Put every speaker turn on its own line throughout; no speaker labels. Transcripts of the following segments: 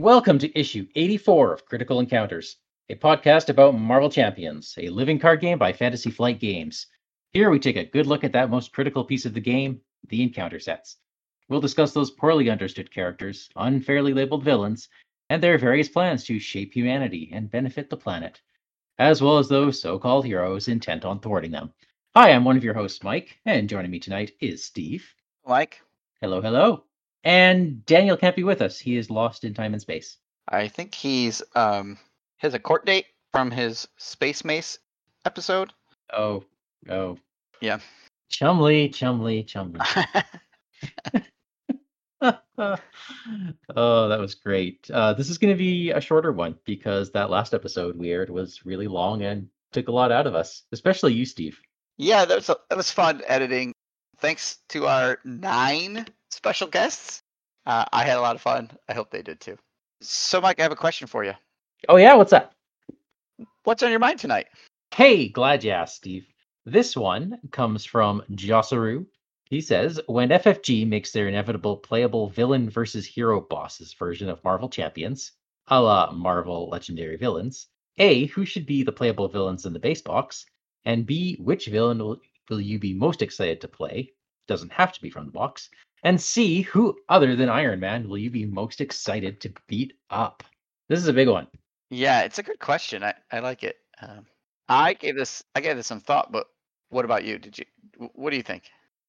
Welcome to issue 84 of Critical Encounters, a podcast about Marvel Champions, a living card game by Fantasy Flight Games. Here we take a good look at that most critical piece of the game, the encounter sets. We'll discuss those poorly understood characters, unfairly labeled villains, and their various plans to shape humanity and benefit the planet, as well as those so called heroes intent on thwarting them. Hi, I'm one of your hosts, Mike, and joining me tonight is Steve.
Mike,
Hello, hello. And Daniel can't be with us. He is lost in time and space.
I think he's um has a court date from his Space Mace episode.
Oh, oh.
Yeah.
Chumley, Chumley, Chumley. oh, that was great. Uh, this is going to be a shorter one because that last episode we aired was really long and took a lot out of us, especially you, Steve.
yeah, that was a, that was fun editing. Thanks to our nine special guests. Uh, I had a lot of fun. I hope they did too. So, Mike, I have a question for you.
Oh, yeah, what's up?
What's on your mind tonight?
Hey, glad you asked, Steve. This one comes from Josaru. He says, when FFG makes their inevitable playable villain versus hero bosses version of Marvel Champions, a la Marvel Legendary Villains, A, who should be the playable villains in the base box? And B, which villain will, will you be most excited to play? Doesn't have to be from the box. And C, who other than Iron Man will you be most excited to beat up? This is a big one.
Yeah, it's a good question. I, I like it. Um, I gave this I gave this some thought, but what about you? Did you? What do you think?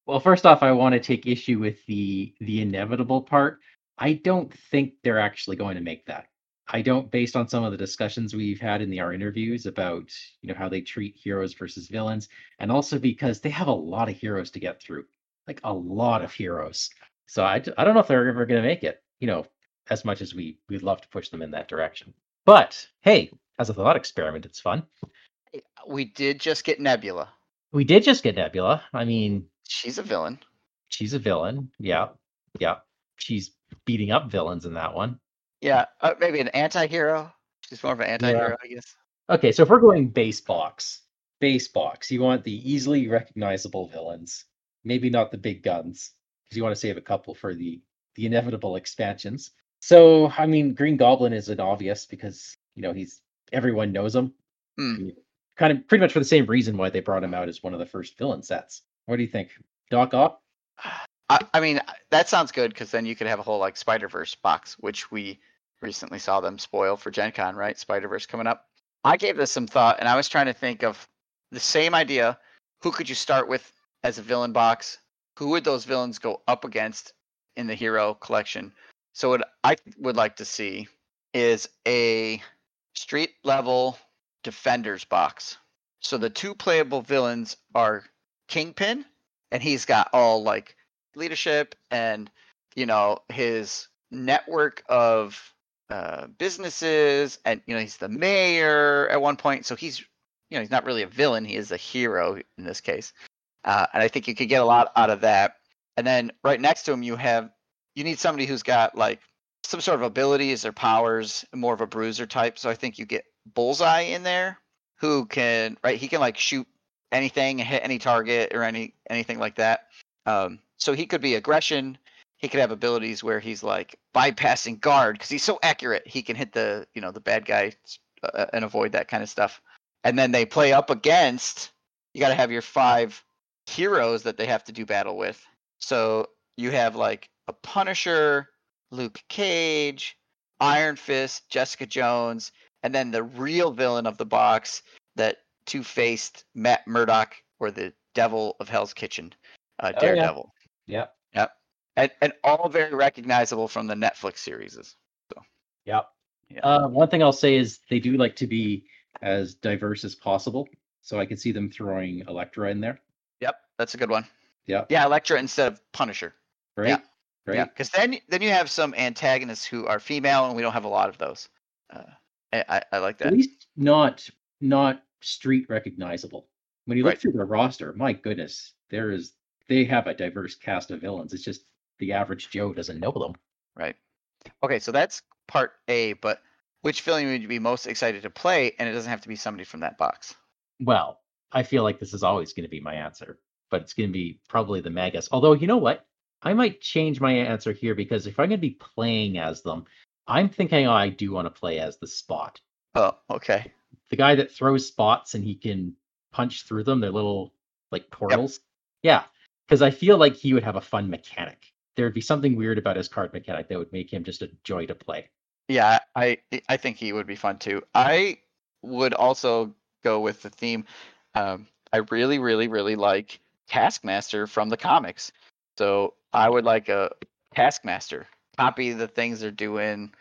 Well, first off, I want to take issue with the the inevitable part. I don't think they're actually going to make that. I don't, based on some of the discussions we've had in the our interviews about you know how they treat heroes versus villains, and also because they have a lot of heroes to get through, like a lot of heroes. So I, I don't know if they're ever going to make it. You know, as much as we we'd love to push them in that direction. But hey, as a thought experiment, it's fun.
We did just get Nebula.
We did just get Nebula. I mean,
She's a villain.
she's a villain. Yeah, yeah. She's beating up villains in that one.
Yeah, uh, maybe an anti-hero. She's more of an anti-hero, I guess.
Okay, so if we're going base box, base box, you want the easily recognizable villains. Maybe not the big guns, because you want to save a couple for the the inevitable expansions. So, I mean, Green Goblin is an obvious because you know he's everyone knows him.
Hmm.
Kind of pretty much for the same reason why they brought him out as one of the first villain sets. What do you think, Doc Ock?
I, I mean, that sounds good because then you could have a whole like Spider Verse box, which we recently saw them spoil for Gen Con, right? Spider Verse coming up. I gave this some thought, and I was trying to think of the same idea. Who could you start with as a villain box? Who would those villains go up against in the hero collection? So what I would like to see is a street level defenders box. So the two playable villains are Kingpin, and he's got all like leadership and you know his network of uh, businesses, and you know he's the mayor at one point. So he's you know he's not really a villain; he is a hero in this case. Uh, and I think you could get a lot out of that. And then right next to him, you have you need somebody who's got like some sort of abilities or powers, more of a bruiser type. So I think you get Bullseye in there, who can right he can like shoot anything hit any target or any anything like that. Um, so he could be aggression. He could have abilities where he's like bypassing guard because he's so accurate. He can hit the you know the bad guy uh, and avoid that kind of stuff. And then they play up against. You got to have your five heroes that they have to do battle with. So you have like a Punisher, Luke Cage, Iron Fist, Jessica Jones, and then the real villain of the box that two faced Matt Murdock or the Devil of Hell's Kitchen, uh,
Oh, yeah.
Daredevil.
Yep.
Yep. And, and all very recognizable from the Netflix series. So.
Yep.
Yeah.
Uh, one thing I'll say is they do like to be as diverse as possible. So I could see them throwing Elektra in there.
That's a good one.
Yeah.
Yeah, Elektra instead of Punisher.
Right.
Yeah.
Right.
Yeah, because then then you have some antagonists who are female, and we don't have a lot of those. Uh, I, I, I like that.
At least not not street recognizable. When you look
Right.
through the roster, my goodness, there is they have a diverse cast of villains. It's just the average Joe doesn't know them.
Right. Okay, so that's part A. But which villain would you be most excited to play? And it doesn't have to be somebody from that box.
Well, I feel like this is always going to be my answer, but it's going to be probably the Magus. Although, you know what? I might change my answer here because if I'm going to be playing as them, I'm thinking oh, I do want to play as the spot.
Oh, okay.
The guy that throws spots and he can punch through them. They're little like portals. Yeah. Because I feel like he would have a fun mechanic. There would be something weird about his card mechanic that would make him just a joy to play.
Yeah, I I think he would be fun too. I would also go with the theme. Um, I really, really, really like Taskmaster from the comics. So I would like a Taskmaster. Copy the things they're doing,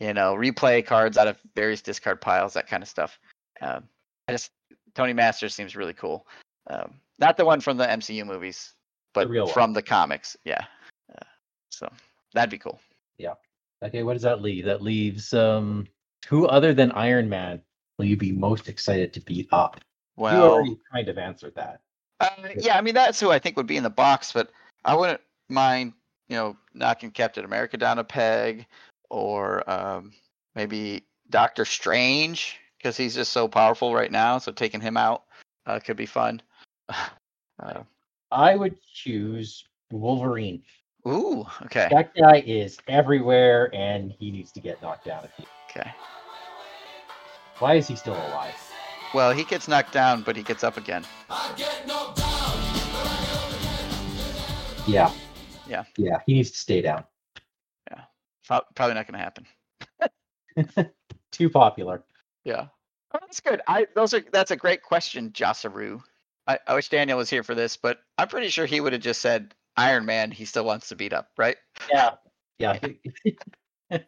you know, replay cards out of various discard piles, that kind of stuff. Um, I just Tony Masters seems really cool. Um, not the one from the MCU movies, but
one.
from the comics. Yeah. Uh, so that'd be cool. Yeah.
Okay, what does that leave? That leaves um who other than Iron Man will you be most excited to beat up?
Well, you
already kind of answered that.
Uh, yeah, I mean that's who I think would be in the box, but I wouldn't mind, you know, knocking Captain America down a peg, or um, maybe Doctor Strange because he's just so powerful right now. So taking him out uh, could be fun. Uh,
I would choose Wolverine.
ooh, okay,
That guy is everywhere and he needs to get knocked down. a few-
okay.
Why is he still alive?
Well, he gets knocked down, but he gets up again.
Yeah.
Yeah.
Yeah, he needs to stay down.
Yeah. Probably not going to happen.
Too popular.
Yeah. Oh, that's good. I those are that's a great question, Josaru. I, I wish Daniel was here for this, but I'm pretty sure he would have just said Iron Man. He still wants to beat up, right?
Yeah. Yeah.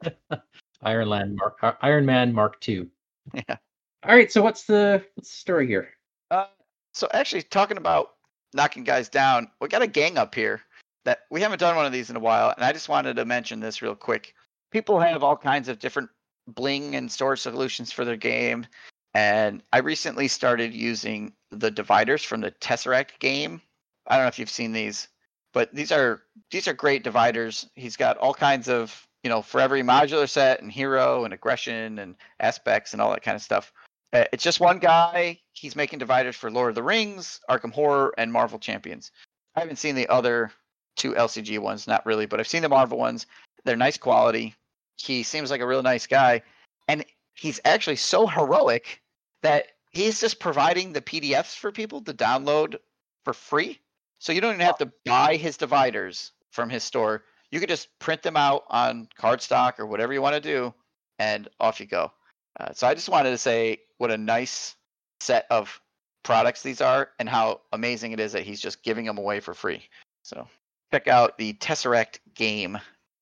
Iron Man Mark uh, Iron Man Mark Two.
Yeah.
All right, so what's the what's the story here?
Uh, so actually, talking about knocking guys down, we got a gang up here that we haven't done one of these in a while, and I just wanted to mention this real quick. People have all kinds of different bling and storage solutions for their game, and I recently started using the dividers from the Tesseract game. I don't know if you've seen these, but these are these are great dividers. He's got all kinds of you know for every modular set and hero and aggression and aspects and all that kind of stuff. Uh, it's just one guy. He's making dividers for Lord of the Rings, Arkham Horror, and Marvel Champions. I haven't seen the other two LCG ones, not really, but I've seen the Marvel ones. They're nice quality. He seems like a real nice guy, and he's actually so heroic that he's just providing the PDFs for people to download for free. So you don't even have to buy his dividers from his store. You could just print them out on cardstock or whatever you want to do, and off you go. Uh, so I just wanted to say what a nice set of products these are, and how amazing it is that he's just giving them away for free. So check out the Tesseract game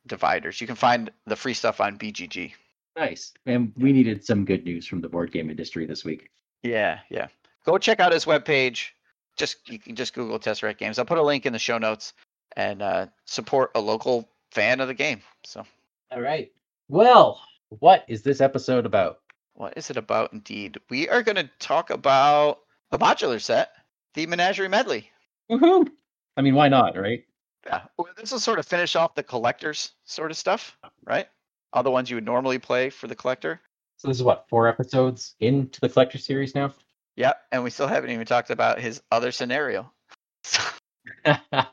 dividers. You can find the free stuff on BGG.
Nice. And we needed some good news from the board game industry this week.
Yeah, yeah. Go check out his webpage. Just you can just Google Tesseract Games. I'll put a link in the show notes and uh, support a local fan of the game. So
All right. Well, what is this episode about?
what is it about indeed? We are going to talk about a modular set, the Menagerie Medley.
Woohoo! I mean, why not, right?
Yeah, well, this will sort of finish off the collectors sort of stuff, right? All the ones you would normally play for the collector.
So this is what four episodes into the collector series now.
Yeah, and we still haven't even talked about his other scenario.
uh,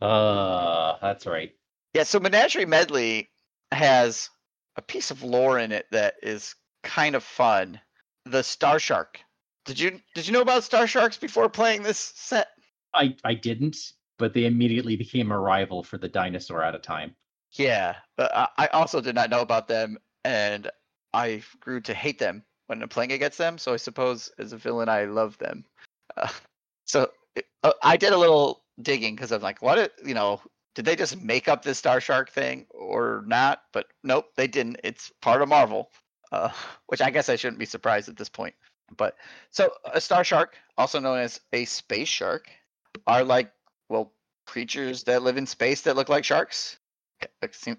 that's right.
Yeah, so Menagerie Medley has a piece of lore in it that is kind of fun. The Star Shark. Did you did you know about Star Sharks before playing this set?
I I didn't, but they immediately became a rival for the dinosaur at a time.
Yeah, but I, also did not know about them, and I grew to hate them when I'm playing against them. So I suppose as a villain, I love them. Uh, so uh, I did a little digging because I'm like, what? it- You know, did they just make up this Star Shark thing or not? But nope, they didn't. It's part of Marvel, uh, which I guess I shouldn't be surprised at this point. But so a Star Shark, also known as a space shark, are like well creatures that live in space that look like sharks.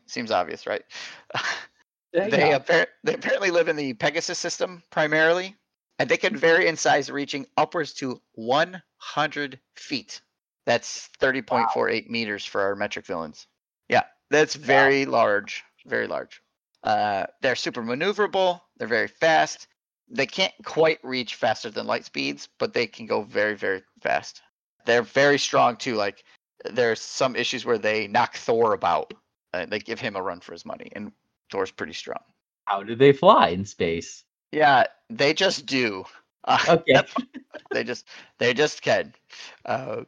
Seems obvious, right? They, appar- they apparently live in the Pegasus system primarily, and they can vary in size, reaching upwards to 100 feet. That's 30.48 meters for our metric villains. Yeah, that's very large, very large. Uh, they're super maneuverable. They're very fast. They can't quite reach faster than light speeds, but they can go very, very fast. They're very strong too. Like there's some issues where they knock Thor about. Uh, they give him a run for his money, and Thor's pretty strong.
How do they fly in space?
Yeah, they just do. Uh,
Okay.
they just they just can. Uh,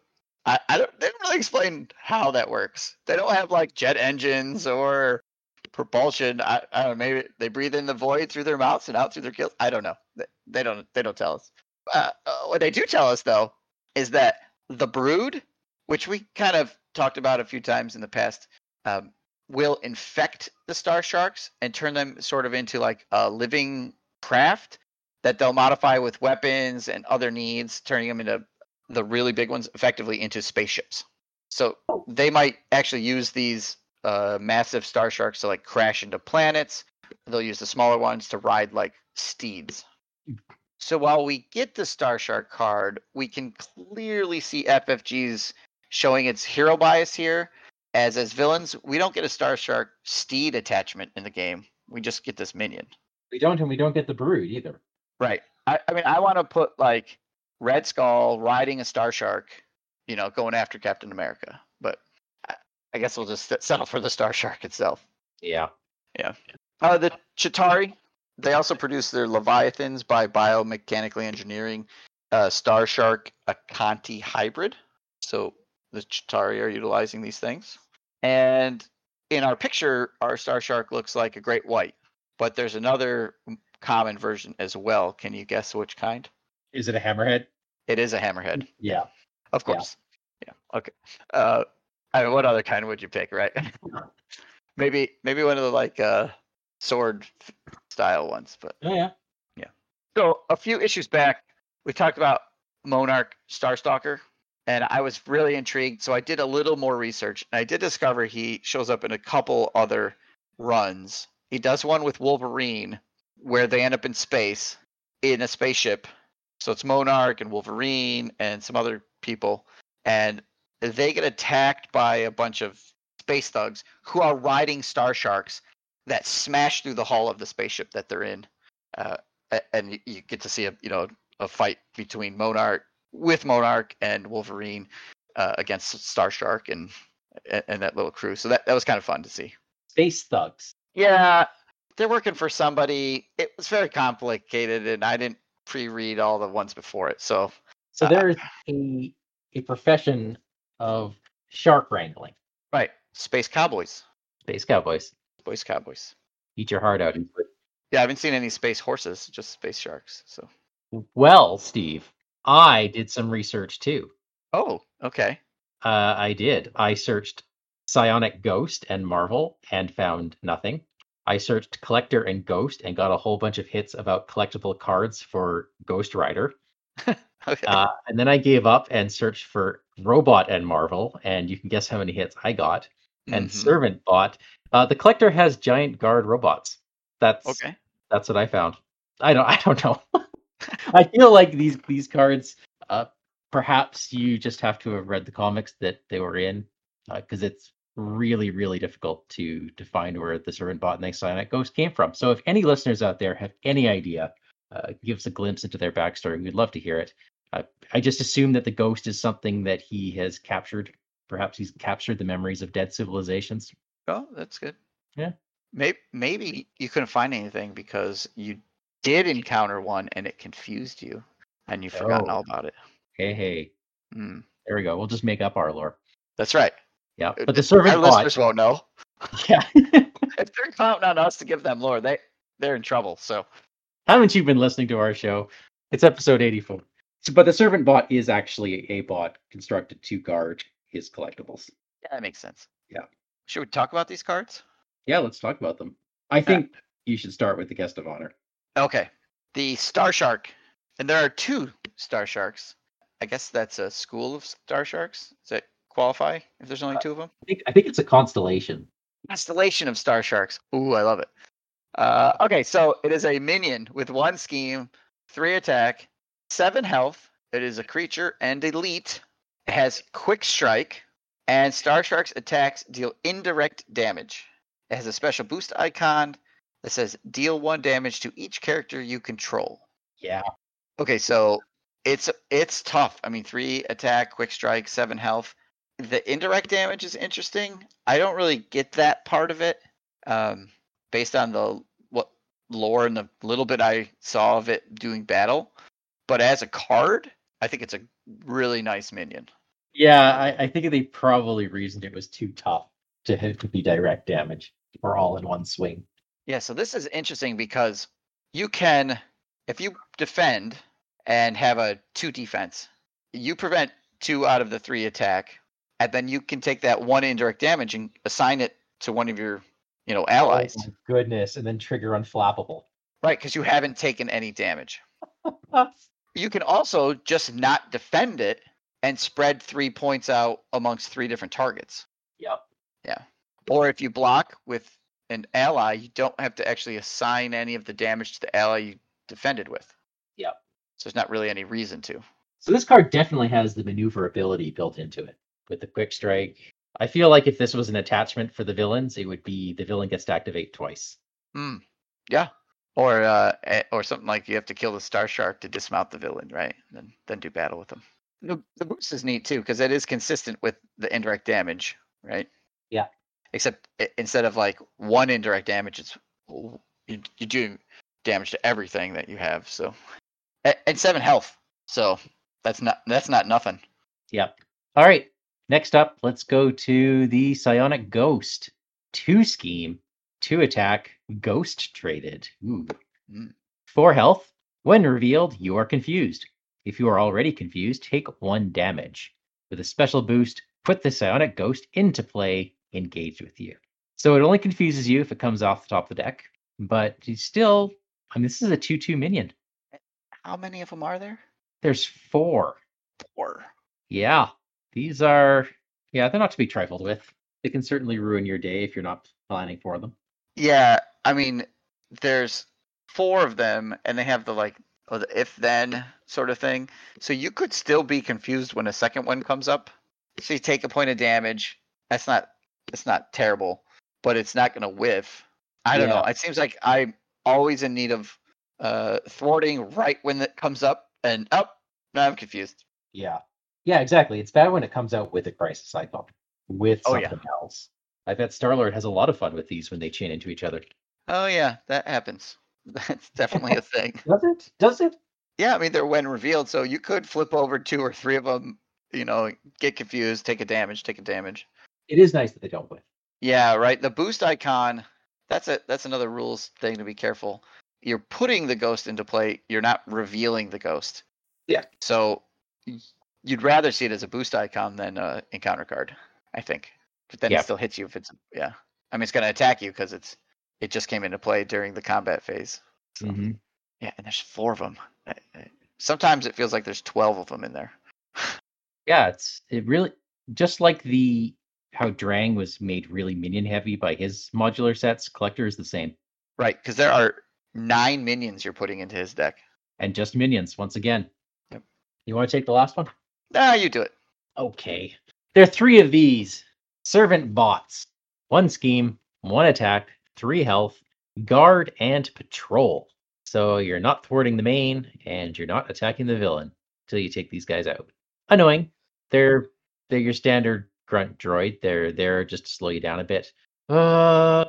I, I don't. They don't really explain how that works. They don't have like jet engines or propulsion. I, I don't know. Maybe they breathe in the void through their mouths and out through their gills. I don't know. They, they don't. They don't tell us. Uh, uh, what they do tell us though is that the brood, which we kind of talked about a few times in the past, um, will infect the star sharks and turn them sort of into like a living craft that they'll modify with weapons and other needs, turning them into the really big ones effectively into spaceships. So they might actually use these uh, massive star sharks to like crash into planets. They'll use the smaller ones to ride like steeds. So while we get the Star Shark card, we can clearly see FFG's showing its hero bias here. As as villains, we don't get a Star Shark steed attachment in the game. We just get this minion.
We don't, and we don't get the brood either.
Right. I, I mean, I want to put like Red Skull riding a Star Shark, you know, going after Captain America. But I, I guess we'll just settle for the Star Shark itself.
Yeah. Yeah.
Uh, the Chitauri, they also produce their Leviathans by biomechanically engineering uh, Star Shark Akanti hybrid. So the Chitauri are utilizing these things. And in our picture, our Star Shark looks like a great white, but there's another common version as well. Can you guess which kind?
Is it a hammerhead?
It is a hammerhead,
Yeah.
of
Yeah.
course. Yeah. Okay. Uh, I mean, what other kind would you pick, right? maybe, maybe one of the like uh, sword style ones, but
Oh yeah. Yeah.
So a few issues back, we talked about Monarch Starstalker, and I was really intrigued. So I did a little more research, and I did discover he shows up in a couple other runs. He does one with Wolverine, where they end up in space in a spaceship. So it's Monarch and Wolverine and some other people, and they get attacked by a bunch of space thugs who are riding Star Sharks that smash through the hull of the spaceship that they're in. Uh, and you, you get to see a you know a fight between Monarch with Monarch and Wolverine uh, against Star Shark and and that little crew. So that that was kind of fun to see.
Space thugs.
Yeah, they're working for somebody. It was very complicated, and I didn't pre-read all the ones before it. So
So
Uh,
there's a a profession of shark wrangling.
right, space cowboys,
Space cowboys.
Space cowboys.
Eat your heart out.
Yeah, I haven't seen any space horses, just space sharks. So
Well, Steve, I did some research too.
oh, okay.
Uh, I did. I searched Psionic Ghost and Marvel and found nothing. I searched Collector and Ghost and got a whole bunch of hits about collectible cards for Ghost Rider.
Okay.
Uh, and then I gave up and searched for Robot and Marvel, and you can guess how many hits I got. And
Mhm.
Servant Bot. Uh, the Collector has giant guard robots. That's
okay.
that's what I found. I don't I don't know. I feel like these these cards uh perhaps you just have to have read the comics that they were in because it's really really difficult to to find where the servant bot and the psionic ghost came from. So if any listeners out there have any idea, uh, give us a glimpse into their backstory. We'd love to hear it. Uh, I just assume that the ghost is something that he has captured. Perhaps he's captured the memories of dead civilizations.
Oh, that's good.
Yeah.
Maybe maybe you couldn't find anything because you did encounter one and it confused you and you've forgotten
Oh.
all about it.
Hey hey,
Hmm.
there we go. We'll just make up our lore.
That's right.
Yeah,
Uh,
but the
Our
servant bot.
listeners won't know.
Yeah.
If they're counting on us to give them lore, they they're in trouble. So
Haven't you been listening to our show? It's episode 84. So, but the servant bot is actually a bot constructed to guard his collectibles.
yeah, that makes sense.
Yeah.
Should we talk about these cards?
Yeah, let's talk about them. I think you should start with the guest of honor.
Okay. The Star Shark. And there are two Star Sharks. I guess that's a school of Star Sharks. Does that qualify if there's only two of them?
I think I think it's a constellation.
Constellation of Star Sharks. Ooh, I love it. Uh, okay, so it is a minion with one scheme, three attack, seven health. It is a creature and elite. It has quick strike, and Star Shark's attacks deal indirect damage. It has a special boost icon that says deal one damage to each character you control.
Yeah.
Okay, so it's it's tough. I mean, three attack, quick strike, seven health. The indirect damage is interesting. I don't really get that part of it. Um, based on the what lore and the little bit I saw of it doing battle. But as a card, I think it's a really nice minion.
Yeah, I, I think they probably reasoned it was too tough to hit to be direct damage or all in one swing.
Yeah, so this is interesting because you can, if you defend and have a two defense, you prevent two out of the three attack, and then you can take that one indirect damage and assign it to one of your, you know, oh allies.
Oh my goodness, and then trigger unflappable.
Right, because you haven't taken any damage. You can also just not defend it and spread three points out amongst three different targets.
Yep. Yeah.
Or if you block with an ally, you don't have to actually assign any of the damage to the ally you defended with.
Yep.
So there's not really any reason to.
So this card definitely has the maneuverability built into it with the quick strike. I feel like if this was an attachment for the villains, it would be the villain gets to activate twice.
Hmm. Yeah. Or uh, eh, or something like you have to kill the Star Shark to dismount the villain, right? And then then do battle with them. The, the boost is neat too because it is consistent with the indirect damage, right?
Yeah.
Except i- instead of like one indirect damage, it's you, you're doing damage to everything that you have. So A- and seven health. So that's not that's not nothing.
Yep. All right. Next up, let's go to the Psionic Ghost. Two scheme, two attack, ghost traded. Ooh.
Mm.
Four health. When revealed, you are confused. If you are already confused, take one damage. With a special boost, put the Psionic Ghost into play, engaged with you. So it only confuses you if it comes off the top of the deck, but you still, I mean, this is a 2 2 minion.
Eh, how many of them are there?
There's four.
Four.
Yeah, these are yeah, they're not to be trifled with. They can certainly ruin your day if you're not planning for them.
Yeah, I mean, there's four of them, and they have the like oh, the if then sort of thing. So you could still be confused when a second one comes up. So you take a point of damage. That's not that's not terrible, but it's not gonna whiff. I don't know. It seems like I'm always in need of uh thwarting right when it comes up, and up. now I'm confused.
Yeah. Yeah, exactly. It's bad when it comes out with a crisis icon. With
Oh, yeah.
something else. I bet Starlord has a lot of fun with these when they chain into each other.
Oh yeah, that happens. That's definitely a thing.
Does it? Does it?
Yeah, I mean they're when revealed, so you could flip over two or three of them. You know, get confused, take a damage, take a damage.
It is nice that they don't win.
Yeah, right. The boost icon. That's a that's another rules thing to be careful. You're putting the ghost into play. You're not revealing the ghost.
Yeah.
So you'd rather see it as a boost icon than a encounter card, I think. But then
Yeah.
it still hits you if it's yeah. I mean, it's gonna attack you because it's it just came into play during the combat phase. So,
Mm-hmm.
Yeah, and there's four of them. Sometimes it feels like there's twelve of them in there.
Yeah, it's it really just like the how Drang was made really minion heavy by his modular sets. Collector is the same,
Right, because there are nine minions you're putting into his deck.
and just minions once again.
Yep.
You want to take the last one?
Ah, you do it.
Okay. There are three of these servant bots. One scheme, one attack, three health, guard, and patrol. So you're not thwarting the main, and you're not attacking the villain until you take these guys out. Annoying. They're they're your standard grunt droid. They're there just to slow you down a bit. Uh,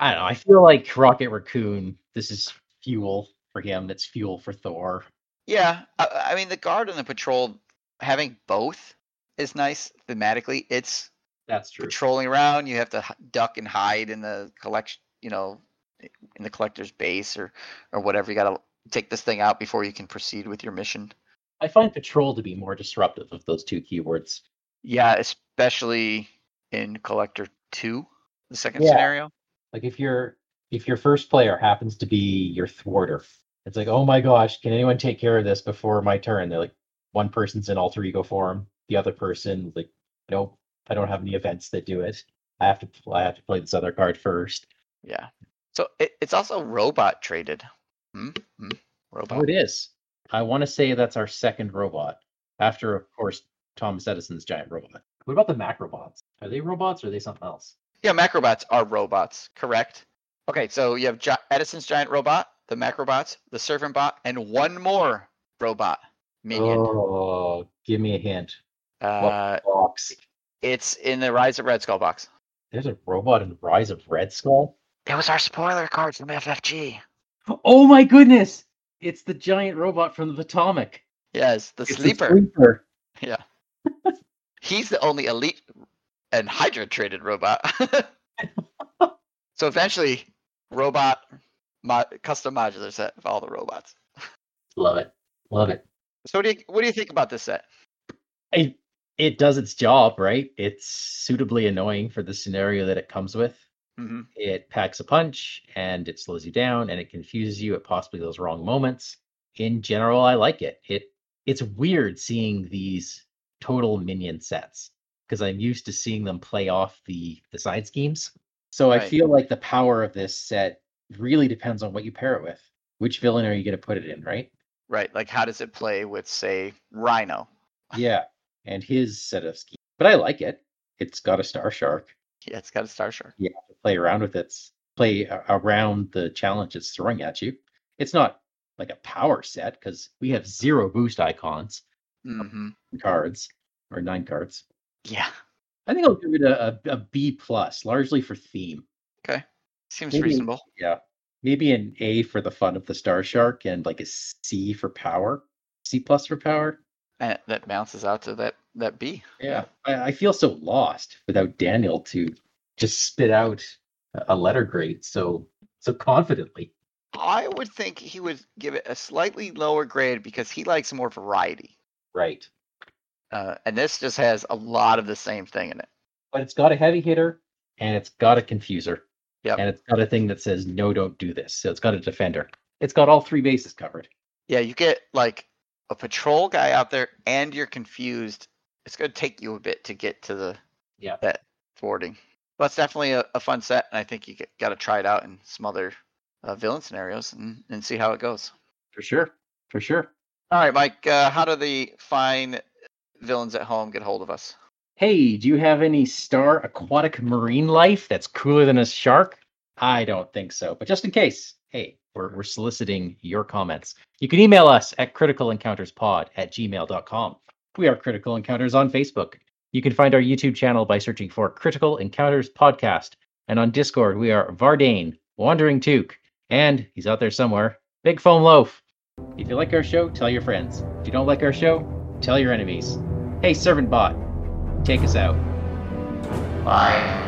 I don't know. I feel like Rocket Raccoon. This is fuel for him. That's fuel for Thor.
Yeah, I, I mean the guard and the patrol having both is nice thematically. It's
That's true.
patrolling around. You have to duck and hide in the collection, you know, in the collector's base or or whatever. You got to take this thing out before you can proceed with your mission.
I find patrol to be more disruptive of those two keywords.
Yeah, especially in collector two, the second
Yeah.
scenario.
Like if your if your first player happens to be your thwarter, it's like, oh my gosh, can anyone take care of this before my turn? They're like, one person's in alter ego form, the other person like, nope, I don't have any events that do it. I have to I have to play this other card first.
Yeah. So it, it's also robot traded. Hmm? Hmm? Robot.
Oh, it is. I want to say that's our second robot, after of course Thomas Edison's giant robot. What about the macrobots? Are they robots or are they something else?
Yeah, macrobots are robots, correct? Okay, so you have Gi- Edison's giant robot, the macrobots, the servant bot, and one more robot minion.
Oh, give me a hint.
uh,
Box.
It's in the Rise of Red Skull box.
There's a robot in the Rise of Red Skull.
It was our spoiler card from FFG.
Oh my goodness! It's the giant robot from the Atomic.
Yes, the
It's the
sleeper.
sleeper.
Yeah. He's the only elite and Hydra traded robot. so eventually, robot mo- custom modular set of all the robots.
Love it. Love it.
So what do you what do you think about this set?
it it does its job, right? It's suitably annoying for the scenario that it comes with.
hmm
It packs a punch and it slows you down and it confuses you at possibly those wrong moments. In general, I like it. It it's weird seeing these total minion sets because I'm used to seeing them play off the the side schemes. So I feel like the power of this set really depends on what you pair it with. Which villain are you going to put it in, right?
Right. Like how does it play with say Rhino?
Yeah, and his set of schemes. But I like it. It's got a Star Shark.
Yeah, it's got a Star Shark.
you have to play around with it, play around the challenge it's throwing at you. It's not like a power set because we have zero boost icons
hmm
cards or nine cards.
Yeah.
I think I'll give it a, a, a B plus, largely for theme.
Okay. Seems
Maybe-
reasonable.
Yeah, maybe an A for the fun of the Star Shark and like a C for power, C plus for power.
And that bounces out to that that B.
Yeah, I, I feel so lost without Daniel to just spit out a- a letter grade so so confidently.
I would think he would give it a slightly lower grade because he likes more variety.
Right.
Uh, and this just has a lot of the same thing in it.
but it's got a heavy hitter and it's got a confuser.
Yep.
And it's got a thing that says no, don't do this. So it's got a defender. It's got all three bases covered.
Yeah, you get like a patrol guy out there and you're confused. It's going to take you a bit to get to the
Yeah.
that thwarting. But it's definitely a, a fun set, and I think you got to try it out in some other uh, villain scenarios and, and see how it goes.
For sure. For sure.
All right, Mike, uh, how do the fine villains at home get hold of us?
Hey, do you have any star aquatic marine life that's cooler than a shark? I don't think so. But just in case, hey, we're, we're soliciting your comments. You can email us at criticalencounterspod at gmail.com. We are Critical Encounters on Facebook. You can find our YouTube channel by searching for Critical Encounters Podcast. And on Discord, we are Vardane, Wandering Took, and he's out there somewhere, Big Foam Loaf. If you like our show, tell your friends. If you don't like our show, tell your enemies. Hey, Servant Bot, take us out.
Bye.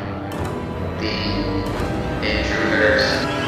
The intruders.